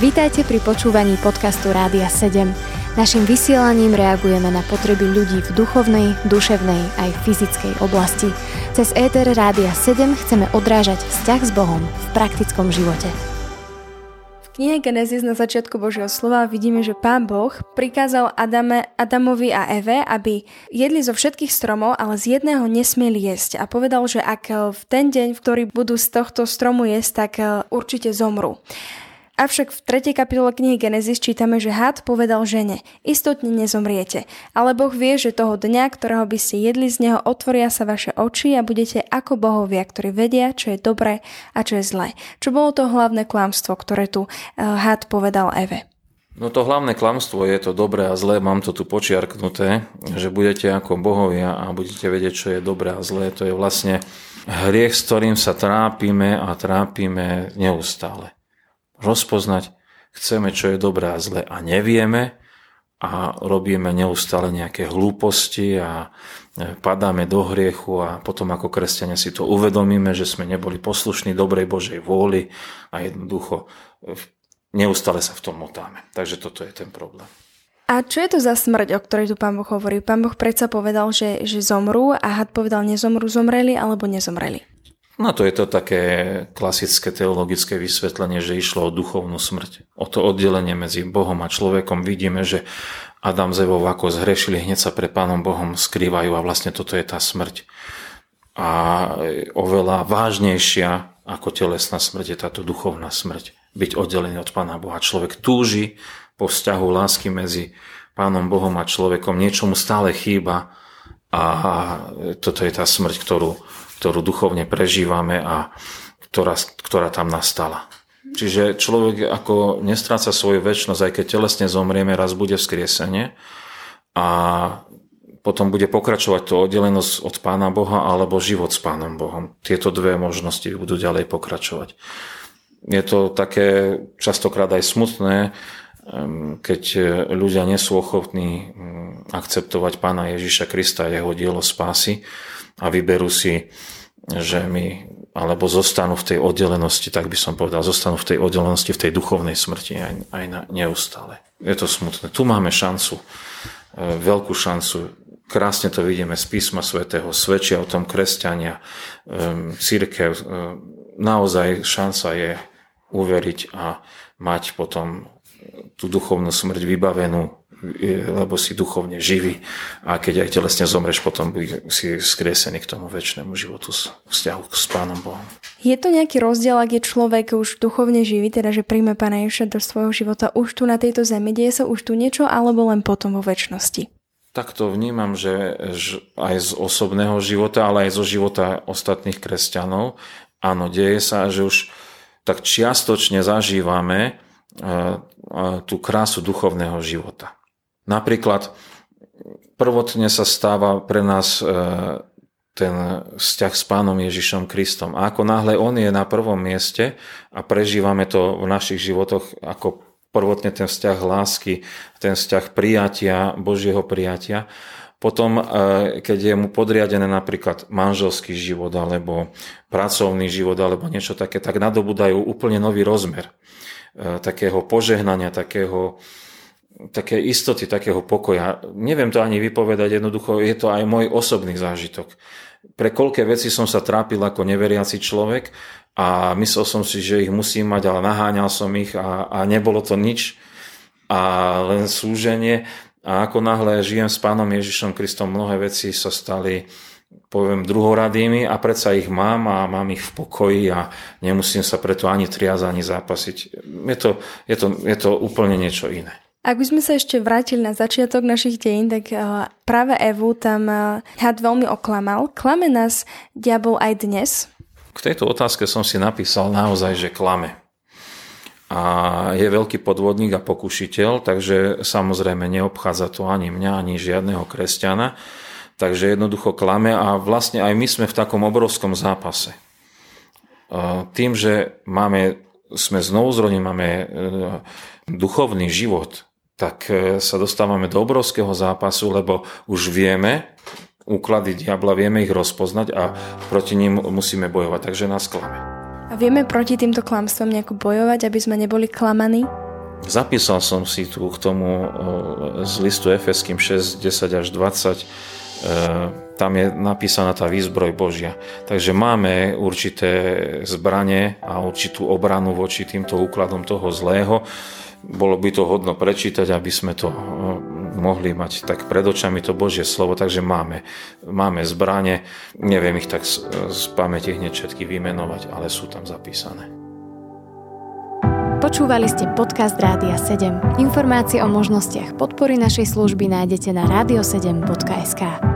Vítajte pri počúvaní podcastu Rádia 7. Naším vysielaním reagujeme na potreby ľudí v duchovnej, duševnej aj fyzickej oblasti. Cez ETR Rádia 7 chceme odrážať vzťah s Bohom v praktickom živote. V knihe Genesis na začiatku Božieho slova vidíme, že Pán Boh prikázal Adame, Adamovi a Eve, aby jedli zo všetkých stromov, ale z jedného nesmieli jesť. A povedal, že ak v ten deň, v ktorý budú z tohto stromu jesť, tak určite zomru. Avšak v 3. kapitole knihy Genesis čítame, že had povedal žene, istotne nezomriete, ale Boh vie, že toho dňa, ktorého by ste jedli z neho, otvoria sa vaše oči a budete ako bohovia, ktorí vedia, čo je dobré a čo je zlé. Čo bolo to hlavné klamstvo, ktoré tu uh, had povedal Eve? No to hlavné klamstvo je to dobré a zlé, mám to tu počiarknuté, že budete ako bohovia a budete vedieť, čo je dobré a zlé. To je vlastne hriech, s ktorým sa trápime a trápime neustále rozpoznať, chceme, čo je dobré a zlé a nevieme a robíme neustále nejaké hlúposti a e, padáme do hriechu a potom ako kresťania si to uvedomíme, že sme neboli poslušní dobrej Božej vôli a jednoducho e, neustále sa v tom motáme. Takže toto je ten problém. A čo je to za smrť, o ktorej tu pán Boh hovorí? Pán Boh predsa povedal, že, že zomrú a had povedal nezomrú, zomreli alebo nezomreli. No to je to také klasické teologické vysvetlenie, že išlo o duchovnú smrť. O to oddelenie medzi Bohom a človekom vidíme, že Adam z Evou ako zhrešili, hneď sa pre Pánom Bohom skrývajú a vlastne toto je tá smrť. A oveľa vážnejšia ako telesná smrť je táto duchovná smrť. Byť oddelený od Pána Boha. Človek túži po vzťahu lásky medzi Pánom Bohom a človekom. Niečomu stále chýba a toto je tá smrť, ktorú ktorú duchovne prežívame a ktorá, ktorá tam nastala. Čiže človek ako nestráca svoju väčšnosť, aj keď telesne zomrieme, raz bude vzkriesenie a potom bude pokračovať to oddelenosť od Pána Boha alebo život s Pánom Bohom. Tieto dve možnosti budú ďalej pokračovať. Je to také častokrát aj smutné, keď ľudia nie sú ochotní akceptovať Pána Ježiša Krista a jeho dielo spásy a vyberú si, že my alebo zostanú v tej oddelenosti, tak by som povedal, zostanú v tej oddelenosti, v tej duchovnej smrti aj, aj na, neustále. Je to smutné. Tu máme šancu, e, veľkú šancu. Krásne to vidíme z písma svätého, svedčia o tom kresťania, e, církev. E, naozaj šanca je uveriť a mať potom tú duchovnú smrť vybavenú lebo si duchovne živý a keď aj telesne zomreš, potom si skriesený k tomu väčšnému životu vzťahu s Pánom Bohom. Je to nejaký rozdiel, ak je človek už duchovne živý, teda že príjme Pána Ježiša do svojho života už tu na tejto zemi, deje sa už tu niečo, alebo len potom vo väčšnosti? Tak to vnímam, že aj z osobného života, ale aj zo života ostatných kresťanov, áno, deje sa, že už tak čiastočne zažívame tú krásu duchovného života. Napríklad prvotne sa stáva pre nás e, ten vzťah s pánom Ježišom Kristom. A ako náhle on je na prvom mieste a prežívame to v našich životoch ako prvotne ten vzťah lásky, ten vzťah prijatia, Božieho prijatia, potom, e, keď je mu podriadené napríklad manželský život alebo pracovný život alebo niečo také, tak nadobudajú úplne nový rozmer e, takého požehnania, takého také istoty, takého pokoja. Neviem to ani vypovedať, jednoducho je to aj môj osobný zážitok. Pre koľké veci som sa trápil ako neveriaci človek a myslel som si, že ich musím mať, ale naháňal som ich a, a nebolo to nič a len súženie. A ako náhle žijem s pánom Ježišom Kristom, mnohé veci sa stali poviem druhoradými a predsa ich mám a mám ich v pokoji a nemusím sa preto ani triazať, ani zápasiť. Je to, je to, je to úplne niečo iné. Ak by sme sa ešte vrátili na začiatok našich dejín, tak uh, práve Evu tam uh, had veľmi oklamal. Klame nás diabol aj dnes? K tejto otázke som si napísal naozaj, že klame. A je veľký podvodník a pokušiteľ, takže samozrejme neobchádza to ani mňa, ani žiadneho kresťana. Takže jednoducho klame a vlastne aj my sme v takom obrovskom zápase. Tým, že máme, sme znovu zrodení, máme duchovný život, tak e, sa dostávame do obrovského zápasu, lebo už vieme úklady diabla, vieme ich rozpoznať a proti ním musíme bojovať, takže nás klame. A vieme proti týmto klamstvom nejako bojovať, aby sme neboli klamaní? Zapísal som si tu k tomu z listu Efeským 6, 10 až 20 tam je napísaná tá výzbroj Božia. Takže máme určité zbranie a určitú obranu voči týmto úkladom toho zlého. Bolo by to hodno prečítať, aby sme to mohli mať tak pred očami to Božie slovo, takže máme, máme zbranie, neviem ich tak z, z pamäti hneď všetky vymenovať, ale sú tam zapísané. Počúvali ste podcast Rádia 7. Informácie o možnostiach podpory našej služby nájdete na radio7.sk.